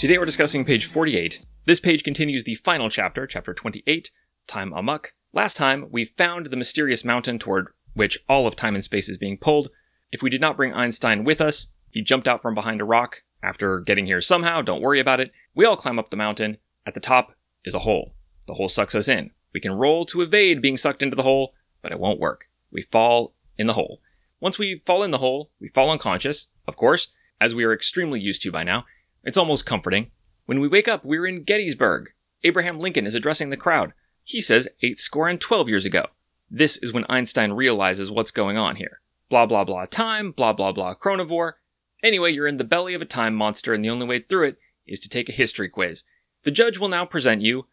Today we're discussing page 48. This page continues the final chapter, chapter 28, Time Amok. Last time, we found the mysterious mountain toward which all of time and space is being pulled. If we did not bring Einstein with us, he jumped out from behind a rock after getting here somehow, don't worry about it. We all climb up the mountain. At the top is a hole. The hole sucks us in. We can roll to evade being sucked into the hole, but it won't work. We fall in the hole. Once we fall in the hole, we fall unconscious, of course, as we are extremely used to by now, it's almost comforting. When we wake up, we're in Gettysburg. Abraham Lincoln is addressing the crowd. He says eight score and twelve years ago. This is when Einstein realizes what's going on here. Blah blah blah time, blah blah blah chronovore. Anyway, you're in the belly of a time monster, and the only way through it is to take a history quiz. The judge will now present you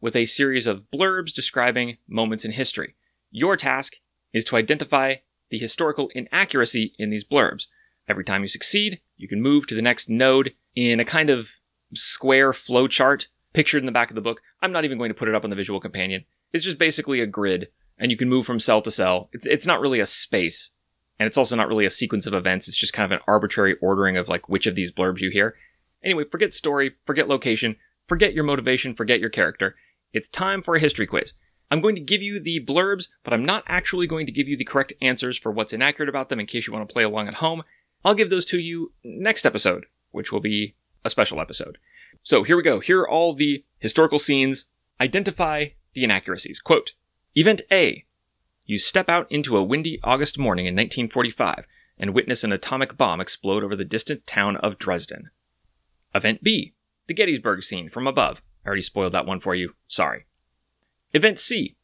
with a series of blurbs describing moments in history. Your task is to identify the historical inaccuracy in these blurbs. Every time you succeed, you can move to the next node in a kind of square flow chart pictured in the back of the book. I'm not even going to put it up on the visual companion. It's just basically a grid, and you can move from cell to cell. It's it's not really a space, and it's also not really a sequence of events. It's just kind of an arbitrary ordering of like which of these blurbs you hear. Anyway, forget story, forget location, forget your motivation, forget your character. It's time for a history quiz. I'm going to give you the blurbs, but I'm not actually going to give you the correct answers for what's inaccurate about them in case you want to play along at home. I'll give those to you next episode which will be a special episode. So here we go. Here are all the historical scenes. Identify the inaccuracies. Quote, Event A. You step out into a windy August morning in 1945 and witness an atomic bomb explode over the distant town of Dresden. Event B. The Gettysburg scene from above. I already spoiled that one for you. Sorry. Event C.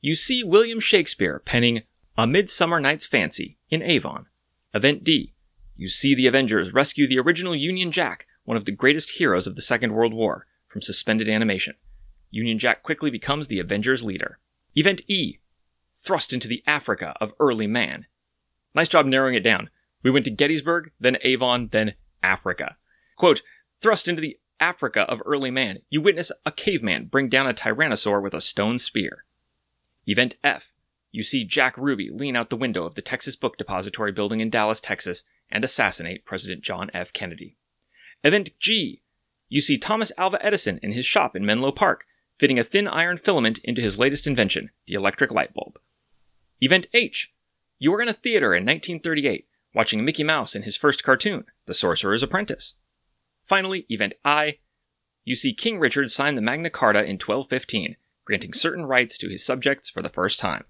You see William Shakespeare penning A Midsummer Night's Fancy in Avon. Event D. You see the Avengers rescue the original Union Jack, one of the greatest heroes of the Second World War, from suspended animation. Union Jack quickly becomes the Avengers' leader. Event E Thrust into the Africa of early man. Nice job narrowing it down. We went to Gettysburg, then Avon, then Africa. Quote, Thrust into the Africa of early man. You witness a caveman bring down a tyrannosaur with a stone spear. Event F. You see Jack Ruby lean out the window of the Texas Book Depository building in Dallas, Texas, and assassinate President John F. Kennedy. Event G. You see Thomas Alva Edison in his shop in Menlo Park, fitting a thin iron filament into his latest invention, the electric light bulb. Event H. You are in a theater in 1938, watching Mickey Mouse in his first cartoon, The Sorcerer's Apprentice. Finally, Event I. You see King Richard sign the Magna Carta in 1215, granting certain rights to his subjects for the first time.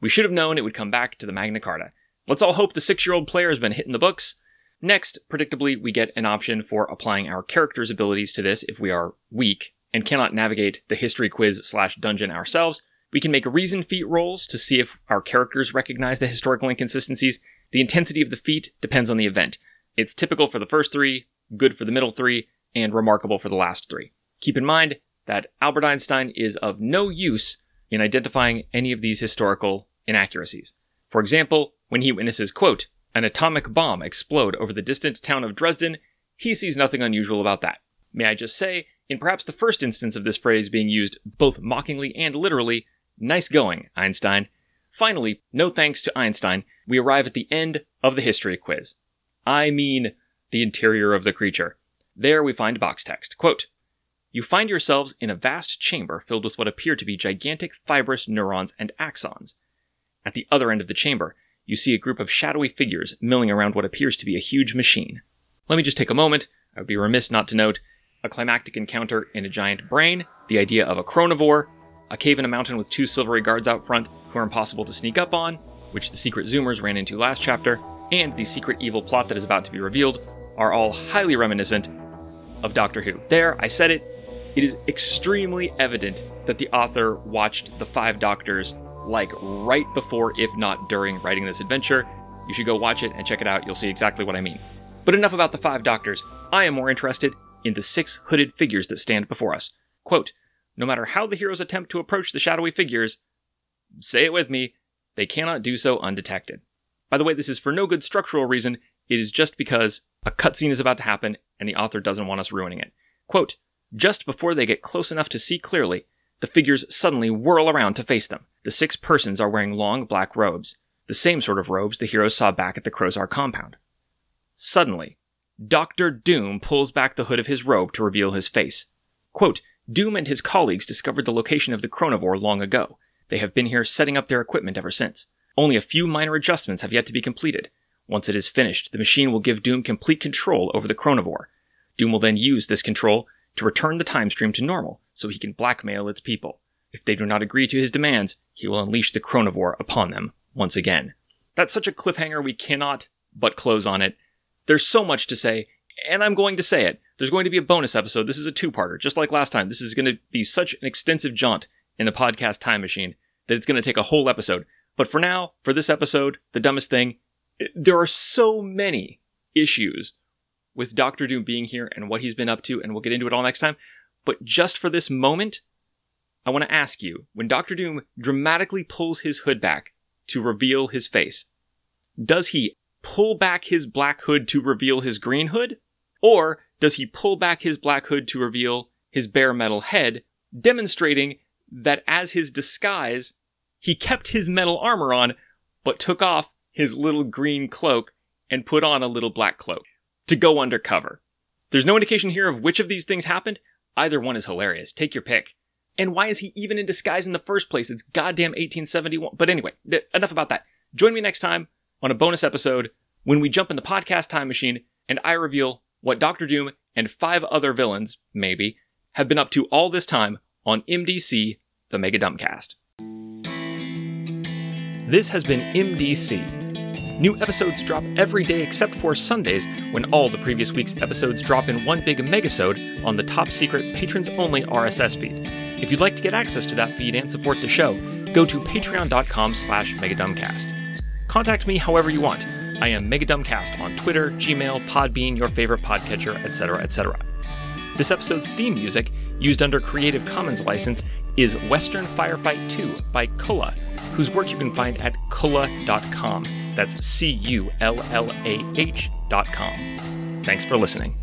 We should have known it would come back to the Magna Carta, Let's all hope the six year old player has been hitting the books. Next, predictably, we get an option for applying our character's abilities to this if we are weak and cannot navigate the history quiz slash dungeon ourselves. We can make reason feat rolls to see if our characters recognize the historical inconsistencies. The intensity of the feat depends on the event. It's typical for the first three, good for the middle three, and remarkable for the last three. Keep in mind that Albert Einstein is of no use in identifying any of these historical inaccuracies. For example, when he witnesses, quote, an atomic bomb explode over the distant town of Dresden, he sees nothing unusual about that. May I just say, in perhaps the first instance of this phrase being used both mockingly and literally, nice going, Einstein. Finally, no thanks to Einstein, we arrive at the end of the history quiz. I mean, the interior of the creature. There we find box text. Quote, you find yourselves in a vast chamber filled with what appear to be gigantic fibrous neurons and axons. At the other end of the chamber, you see a group of shadowy figures milling around what appears to be a huge machine. Let me just take a moment. I would be remiss not to note a climactic encounter in a giant brain, the idea of a chronovore, a cave in a mountain with two silvery guards out front who are impossible to sneak up on, which the secret Zoomers ran into last chapter, and the secret evil plot that is about to be revealed are all highly reminiscent of Doctor Who. There, I said it. It is extremely evident that the author watched The Five Doctors like right before, if not during, writing this adventure. You should go watch it and check it out. You'll see exactly what I mean. But enough about the Five Doctors. I am more interested in the six hooded figures that stand before us. Quote, no matter how the heroes attempt to approach the shadowy figures, say it with me, they cannot do so undetected. By the way, this is for no good structural reason, it is just because a cutscene is about to happen and the author doesn't want us ruining it. Quote, just before they get close enough to see clearly, the figures suddenly whirl around to face them. The six persons are wearing long black robes, the same sort of robes the heroes saw back at the Crozar compound. Suddenly, Doctor Doom pulls back the hood of his robe to reveal his face. Quote, Doom and his colleagues discovered the location of the chronovore long ago. They have been here setting up their equipment ever since. Only a few minor adjustments have yet to be completed. Once it is finished, the machine will give Doom complete control over the chronovore. Doom will then use this control to return the time stream to normal so he can blackmail its people. If they do not agree to his demands, he will unleash the chronovore upon them once again. That's such a cliffhanger we cannot but close on it. There's so much to say, and I'm going to say it. There's going to be a bonus episode. This is a two-parter, just like last time. This is going to be such an extensive jaunt in the podcast time machine that it's going to take a whole episode. But for now, for this episode, the dumbest thing, eh, there are so many issues with Doctor Doom being here and what he's been up to, and we'll get into it all next time. But just for this moment, I want to ask you when Doctor Doom dramatically pulls his hood back to reveal his face, does he pull back his black hood to reveal his green hood? Or does he pull back his black hood to reveal his bare metal head, demonstrating that as his disguise, he kept his metal armor on, but took off his little green cloak and put on a little black cloak to go undercover. There's no indication here of which of these things happened. Either one is hilarious. Take your pick. And why is he even in disguise in the first place? It's goddamn 1871. But anyway, th- enough about that. Join me next time on a bonus episode when we jump in the podcast time machine and I reveal what Doctor Doom and five other villains, maybe, have been up to all this time on MDC, the Mega Dumbcast. This has been MDC. New episodes drop every day except for Sundays, when all the previous week's episodes drop in one big megasode on the top secret patrons only RSS feed. If you'd like to get access to that feed and support the show, go to patreon.com slash megadumbcast. Contact me however you want. I am Megadumbcast on Twitter, Gmail, Podbean, your favorite podcatcher, etc., etc. This episode's theme music, used under Creative Commons license, is Western Firefight 2 by Cullah, whose work you can find at cullah.com. That's C U L L A H.com. Thanks for listening.